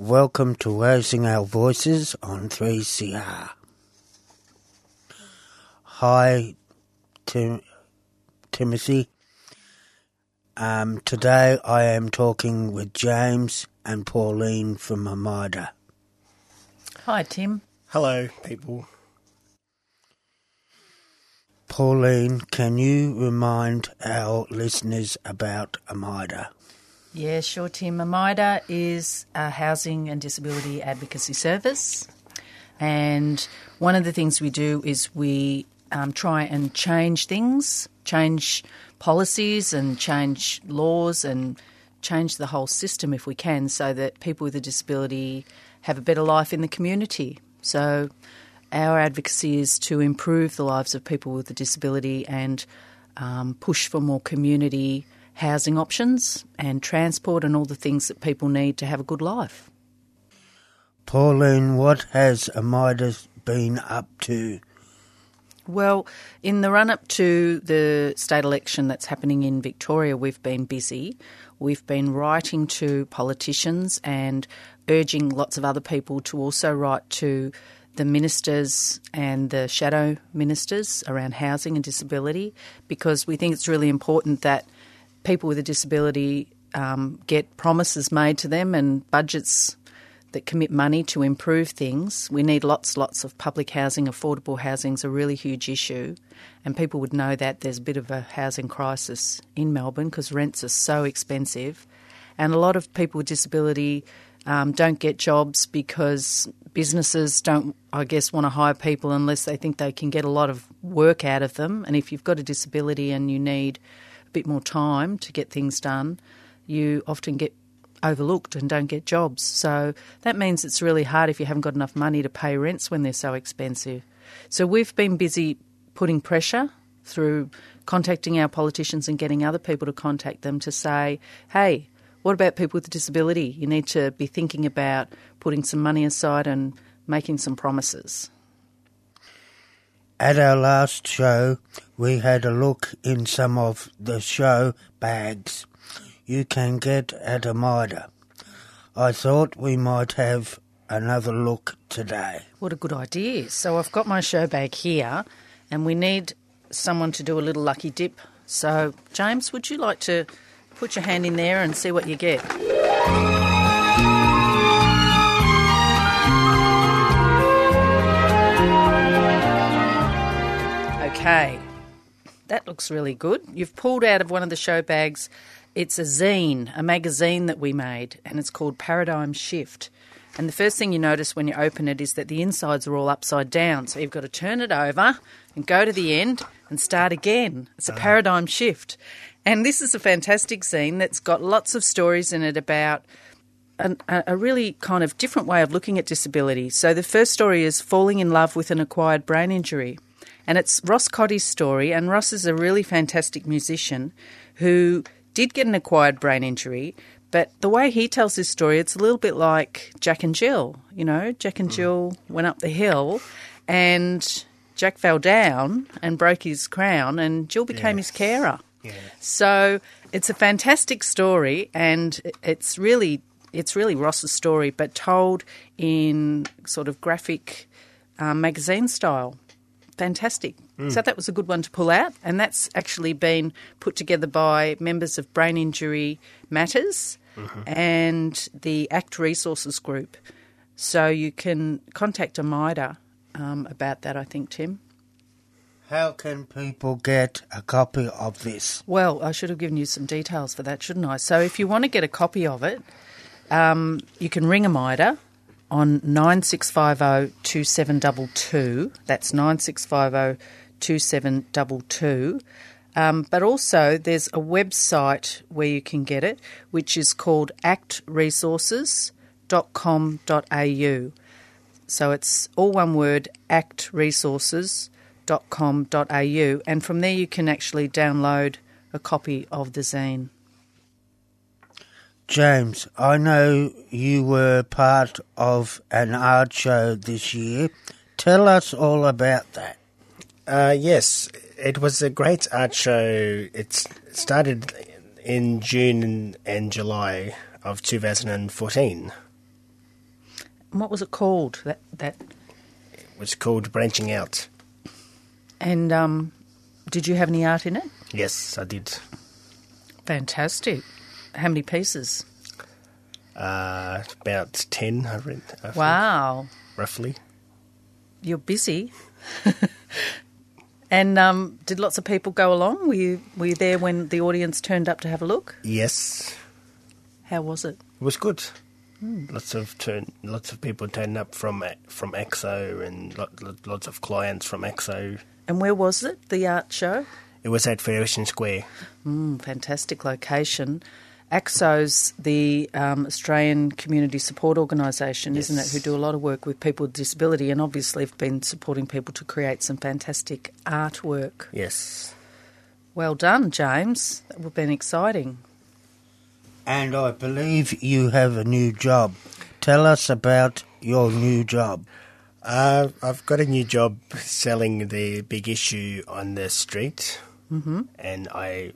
Welcome to Raising Our Voices on 3CR. Hi, Tim, Timothy. Um, today I am talking with James and Pauline from Amida. Hi, Tim. Hello, people. Pauline, can you remind our listeners about Amida? Yeah, sure, Tim. Amida is a housing and disability advocacy service. And one of the things we do is we um, try and change things, change policies and change laws and change the whole system if we can so that people with a disability have a better life in the community. So our advocacy is to improve the lives of people with a disability and um, push for more community housing options and transport and all the things that people need to have a good life. Pauline, what has Amida been up to? Well, in the run up to the state election that's happening in Victoria, we've been busy. We've been writing to politicians and urging lots of other people to also write to the ministers and the shadow ministers around housing and disability because we think it's really important that people with a disability um, get promises made to them and budgets that commit money to improve things. We need lots, lots of public housing. Affordable housing is a really huge issue, and people would know that there's a bit of a housing crisis in Melbourne because rents are so expensive, and a lot of people with disability um, don't get jobs because businesses don't, I guess, want to hire people unless they think they can get a lot of work out of them. And if you've got a disability and you need a bit more time to get things done, you often get overlooked and don't get jobs. So that means it's really hard if you haven't got enough money to pay rents when they're so expensive. So we've been busy putting pressure through contacting our politicians and getting other people to contact them to say, hey, what about people with a disability? You need to be thinking about putting some money aside and making some promises. At our last show, we had a look in some of the show bags you can get at a Amida. I thought we might have another look today. What a good idea. So I've got my show bag here and we need someone to do a little lucky dip. So, James, would you like to put your hand in there and see what you get? Okay, that looks really good. You've pulled out of one of the show bags it's a zine, a magazine that we made, and it's called Paradigm Shift. And the first thing you notice when you open it is that the insides are all upside down. So you've got to turn it over and go to the end and start again. It's a uh-huh. paradigm shift. And this is a fantastic zine that's got lots of stories in it about a, a, really kind of different way of looking at disability. So the first story is falling in love with an acquired brain injury. And it's Ross Cotty's story. And Ross is a really fantastic musician who did get an acquired brain injury, but the way he tells his story, it's a little bit like Jack and Jill. You know, Jack and mm. Jill went up the hill and Jack fell down and broke his crown, and Jill became yes. his carer. Yeah. So it's a fantastic story, and it's really it's really Ross's story, but told in sort of graphic um, magazine style fantastic. Mm. So that was a good one to pull out, and that's actually been put together by members of Brain Injury Matters mm-hmm. and the ACT Resources Group. So you can contact Amida um, about that, I think, Tim. How can people get a copy of this? Well, I should have given you some details for that, shouldn't I? So if you want to get a copy of it, um, you can ring Amida on 9650 2722. That's 9650 2722. Um, but also, there's a website where you can get it, which is called actresources.com.au. So it's all one word, actresources.com.au. And from there, you can actually download a copy of the zine. James, I know you were part of an art show this year. Tell us all about that. Uh, yes, it was a great art show. It started in June and July of 2014. What was it called? That that. It was called Branching Out. And um, did you have any art in it? Yes, I did. Fantastic. How many pieces? Uh, about 10, I read. I think, Wow, roughly. you're busy. and um, did lots of people go along? Were you were you there when the audience turned up to have a look? Yes, How was it? it was good. Lots of turn, lots of people turned up from from ACSO and lot, lot- lots of clients from ACSO. And where was it? The art show. It was at Federation Square. Mm, fantastic location. ACSO's the um, Australian Community Support Organisation, isn't it, who do a lot of work with people with disability and obviously have been supporting people to create some fantastic artwork. Yes. Well done, James. That would have been exciting. And I believe you have a new job. Tell us about your new job. Uh, I've got a new job selling the big issue on the street, mm-hmm. and I,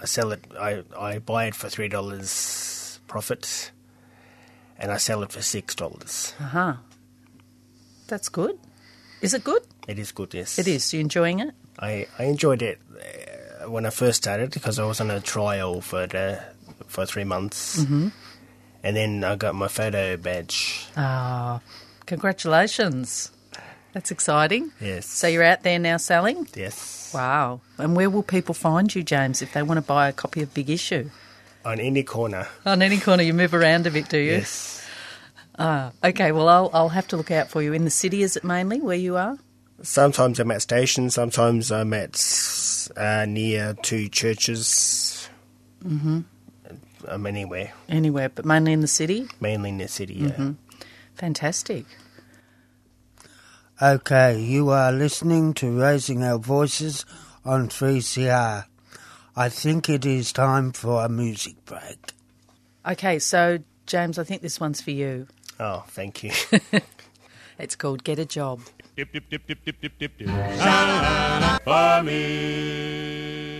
I sell it. I, I buy it for three dollars profit, and I sell it for six dollars. Uh huh. That's good. Is it good? It is good, yes. It is. You enjoying it? I, I enjoyed it uh, when I first started because I was on a trial for the, for three months, mm-hmm. and then I got my photo badge. Ah, congratulations. That's exciting. Yes. So you're out there now selling? yes. Wow. And where will people find you, James, if they want to buy a copy of Big Issue? On any corner. On any corner, you move around a bit, do you? Yes. Ah, okay. Well, I'll, I'll have to look out for you. In the city, is it mainly where you are? Sometimes I'm at stations, sometimes I'm at uh, near two churches. Mm-hmm. I'm anywhere, Anywhere, but mainly in the city? mainly in the city. Yeah. Fantastic. Okay, you are listening to Raising Our Voices on 3CR. I think it is time for a music break. Okay, so James, I think this one's for you. Oh, thank you. it's called Get a Job. Dip, dip, dip, for me.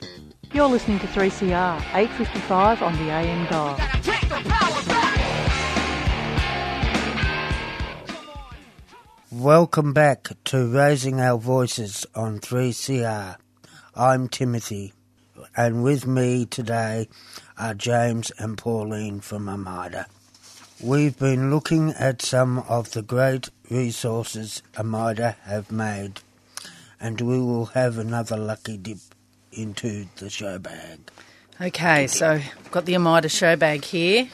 You're listening to 3CR, 855 on the AM dial. Welcome back to Raising Our Voices on 3CR. I'm Timothy, and with me today are James and Pauline from Amida. We've been looking at some of the great resources Amida have made, and we will have another lucky dip into the show bag. Okay, so I've got the Amida show bag here.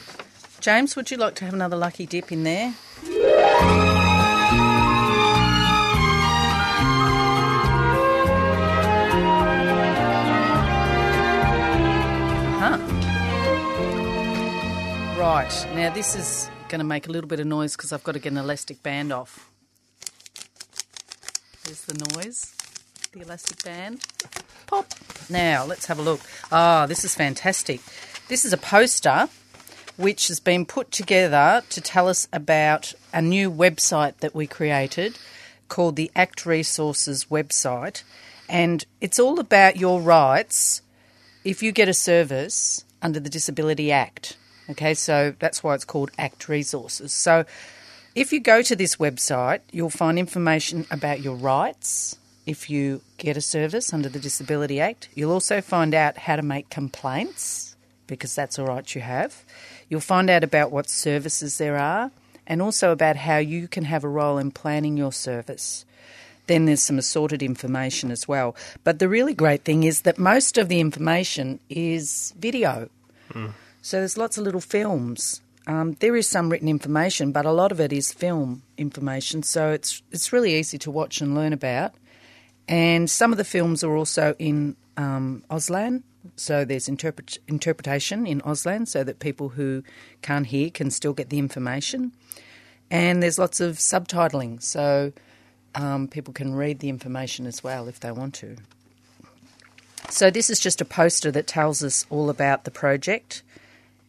James, would you like to have another lucky dip in there? Uh-huh. Right, now this is going to make a little bit of noise because I've got to get an elastic band off. There's the noise, the elastic band. Pop. Now, let's have a look. Ah, this is fantastic. This is a poster which has been put together to tell us about a new website that we created called the Act Resources website. And it's all about your rights if you get a service under the Disability Act. Okay, so that's why it's called Act Resources. So if you go to this website, you'll find information about your rights if you get a service under the Disability Act. You'll also find out how to make complaints because that's a right you have. You'll find out about what services there are and also about how you can have a role in planning your service. Then there's some assorted information as well. But the really great thing is that most of the information is video. So there's lots of little films. Um, there is some written information, but a lot of it is film information. So it's it's really easy to watch and learn about. And some of the films are also in um, Auslan. So there's interpret- interpretation in Auslan so that people who can't hear can still get the information. And there's lots of subtitling, so um, people can read the information as well if they want to. So, this is just a poster that tells us all about the project,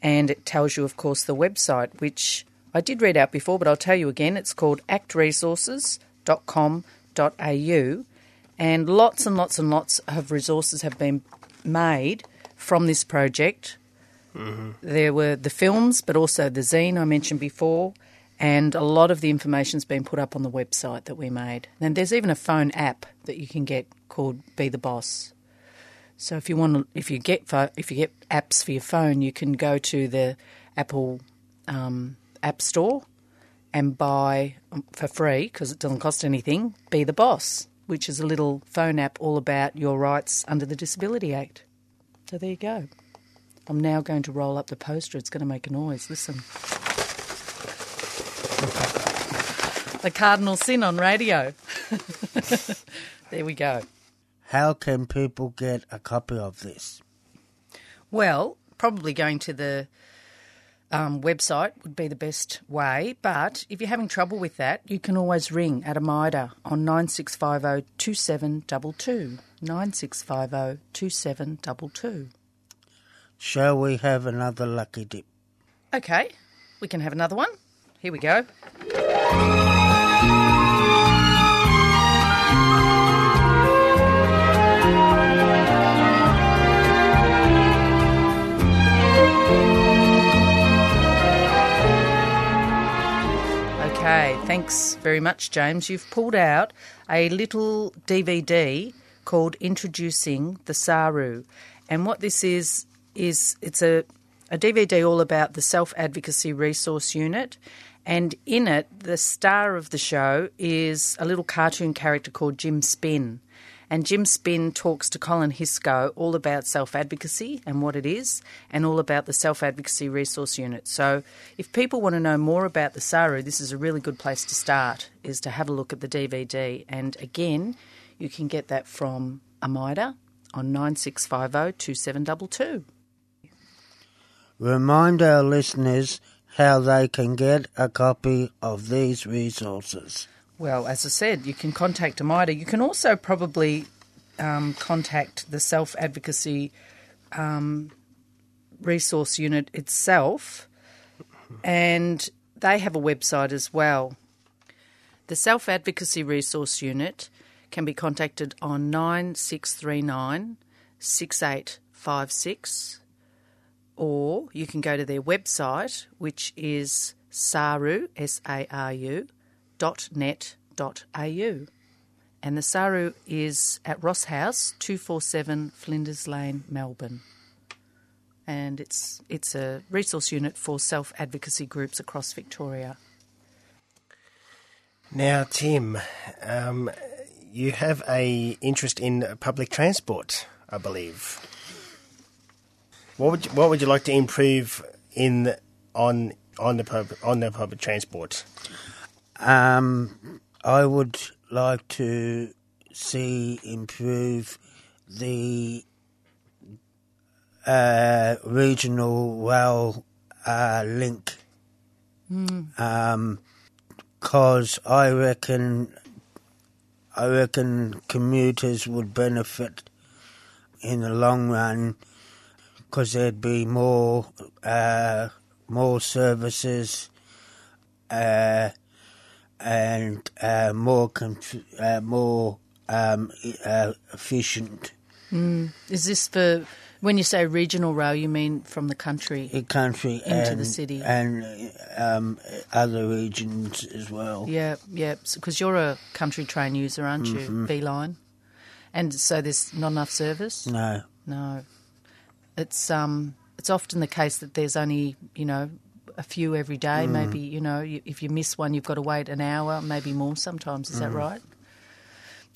and it tells you, of course, the website, which I did read out before, but I'll tell you again. It's called actresources.com.au, and lots and lots and lots of resources have been made from this project. There were the films, but also the zine I mentioned before, and a lot of the information's been put up on the website that we made. And there's even a phone app that you can get called Be the Boss. So if you want, to, if you get if you get apps for your phone, you can go to the Apple um, App Store and buy um, for free because it doesn't cost anything. Be the Boss, which is a little phone app all about your rights under the Disability Act. So there you go. I'm now going to roll up the poster. It's going to make a noise. Listen. the cardinal sin on radio. there we go. How can people get a copy of this? Well, probably going to the um, website would be the best way. But if you're having trouble with that, you can always ring at a MIDA on 9650 2722. 9650 2722. Shall we have another lucky dip? Okay, we can have another one. Here we go. Okay, thanks very much, James. You've pulled out a little DVD called Introducing the SARU. And what this is, is it's a, a DVD all about the Self Advocacy Resource Unit. And in it, the star of the show is a little cartoon character called Jim Spin. And Jim Spin talks to Colin Hisco all about self advocacy and what it is, and all about the Self Advocacy Resource Unit. So, if people want to know more about the SARU, this is a really good place to start, is to have a look at the DVD. And again, you can get that from Amida on 9650 2722. Remind our listeners how they can get a copy of these resources. Well, as I said, you can contact Amida. You can also probably um, contact the Self Advocacy um, Resource Unit itself, and they have a website as well. The Self Advocacy Resource Unit can be contacted on 9639 6856, or you can go to their website, which is saru, S A R U, .net.au. And the SARU is at Ross House, 247 Flinders Lane, Melbourne. And it's, it's a resource unit for self advocacy groups across Victoria. Now, Tim, um, you have a interest in public transport, I believe. What would you, what would you like to improve in on on the pub, on the public transport? Um, I would like to see improve the uh, regional rail uh, link. Um, cause I reckon, I reckon commuters would benefit in the long run, because there'd be more, uh, more services, uh, and uh, more uh, more um, uh, efficient Is this for when you say regional rail, you mean from the country? in country Into and the city. and um, other regions as well. Yeah, yeah, because you're a country train user, aren't you? Line. And so there's not enough service? No, No, it's um, it's often the case that there's only you know a few every day. Maybe you know if you miss one, you've got to wait an hour, maybe more sometimes. Is that right?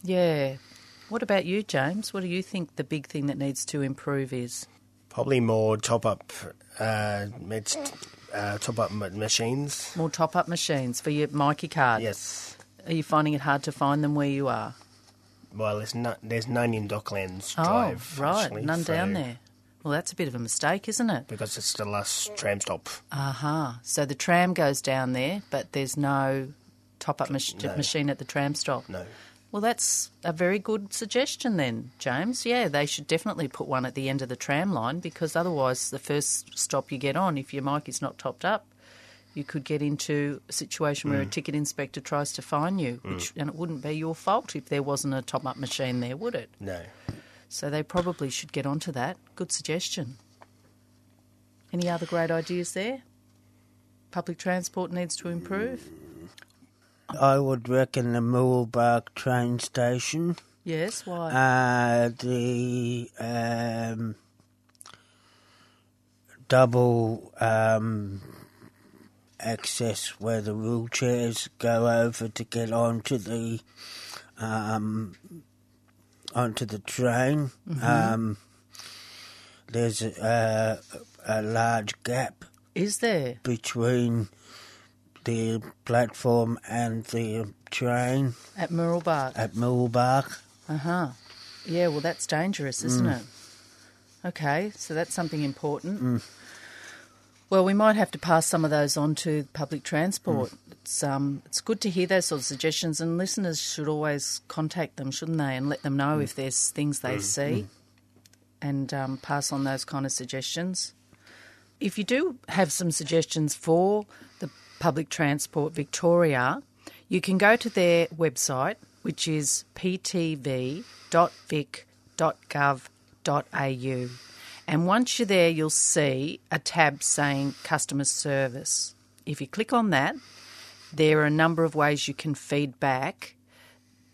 Yeah. What about you, James? What do you think the big thing that needs to improve is? Probably more top up, uh, uh, top up ma- machines. More top up machines for your myki card. Yes. Are you finding it hard to find them where you are? Well, there's no, there's none in Docklands Oh, Drive. right. actually, None so- down there. Well, that's a bit of a mistake, isn't it? because it's the last tram stop. Aha. So the tram goes down there, but there's no top up mach- No. machine at the tram stop. No. Well, that's a very good suggestion then, James. Yeah, they should definitely put one at the end of the tram line because otherwise, the first stop you get on, if your mic is not topped up, you could get into a situation where a mm. ticket inspector tries to fine you, which mm. and it wouldn't be your fault if there wasn't a top up machine there, would it? No. So they probably should get onto that. Good suggestion. Any other great ideas there? Public transport needs to improve. I would reckon the Moorbark train station. Yes, why? Uh, the um, double um, access where the wheelchairs go over to get onto the um, onto the train. Um, there's a, a large gap Is there? between the platform and the train At Mooroolbark? at Millbark. Uh huh. Yeah, well, that's dangerous, isn't it? Okay, so that's something important. Well, we might have to pass some of those on to public transport. It's um, it's good to hear those sort of suggestions, and listeners should always contact them, shouldn't they, and let them know if there's things they see, and um, pass on those kind of suggestions. If you do have some suggestions for the public transport Victoria, you can go to their website, which is ptv.vic.gov.au. And once you're there, you'll see a tab saying customer service. If you click on that, there are a number of ways you can feed back.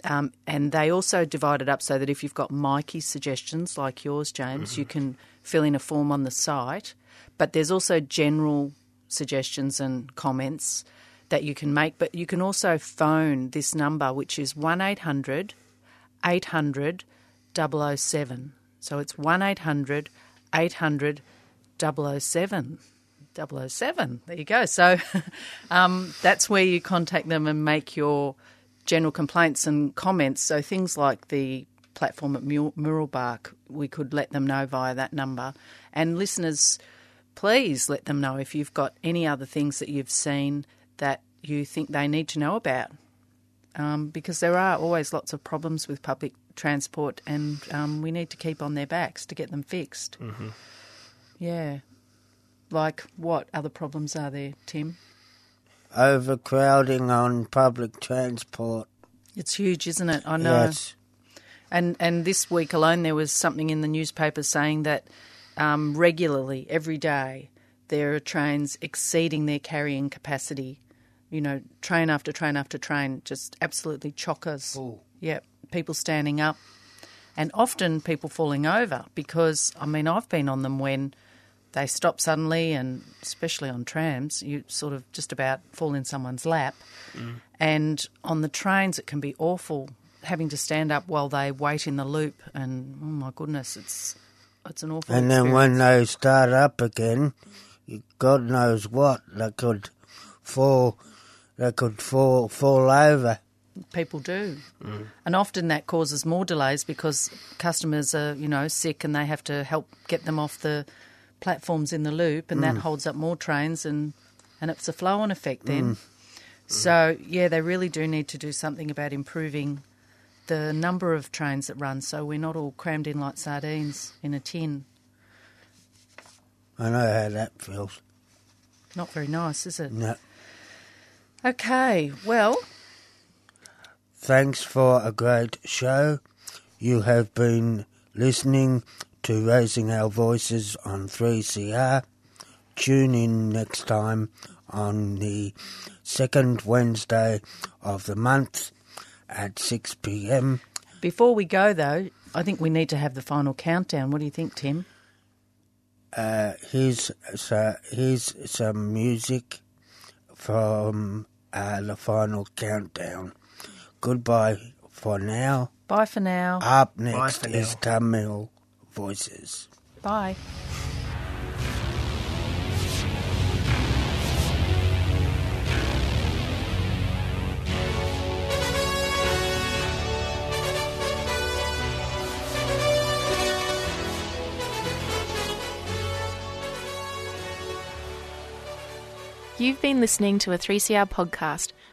Um, and they also divide it up so that if you've got myki suggestions like yours, James, you can fill in a form on the site. But there's also general suggestions and comments that you can make. But you can also phone this number, which is 1 800 800 007. So it's 1 800 800 007. 007. There you go. So um, that's where you contact them and make your general complaints and comments. So things like the platform at Mur- Mooroolbark, we could let them know via that number. And listeners, please let them know if you've got any other things that you've seen that you think they need to know about. Um, because there are always lots of problems with public transport, and um, we need to keep on their backs to get them fixed. Yeah. Like what other problems are there, Tim? Overcrowding on public transport. It's huge, isn't it? I know. Yes. And and this week alone, there was something in the newspaper saying that um, regularly, every day, there are trains exceeding their carrying capacity. You know, train after train after train, just absolutely chockers. Yep, people standing up, and often people falling over because I mean I've been on them when they stop suddenly, and especially on trams, you sort of just about fall in someone's lap. Mm. And on the trains, it can be awful having to stand up while they wait in the loop. And oh my goodness, it's it's an awful. And then experience. when they start up again, God knows what they could fall. They could fall fall over. People do, mm. and often that causes more delays because customers are you know sick and they have to help get them off the platforms in the loop, and that mm. holds up more trains and and it's a flow-on effect then. Mm. So yeah, they really do need to do something about improving the number of trains that run, so we're not all crammed in like sardines in a tin. I know how that feels. Not very nice, is it? No. Okay, well, Thanks for a great show. You have been listening to Raising Our Voices on 3CR. Tune in next time on the second Wednesday of the month at 6 pm. before we go though, I think we need to have the final countdown. What do you think, Tim? Uh, here's, so, here's some music from uh, the final countdown. Goodbye for now. Bye for now. Up next is Tamil Voices. Bye. You've been listening to a 3CR podcast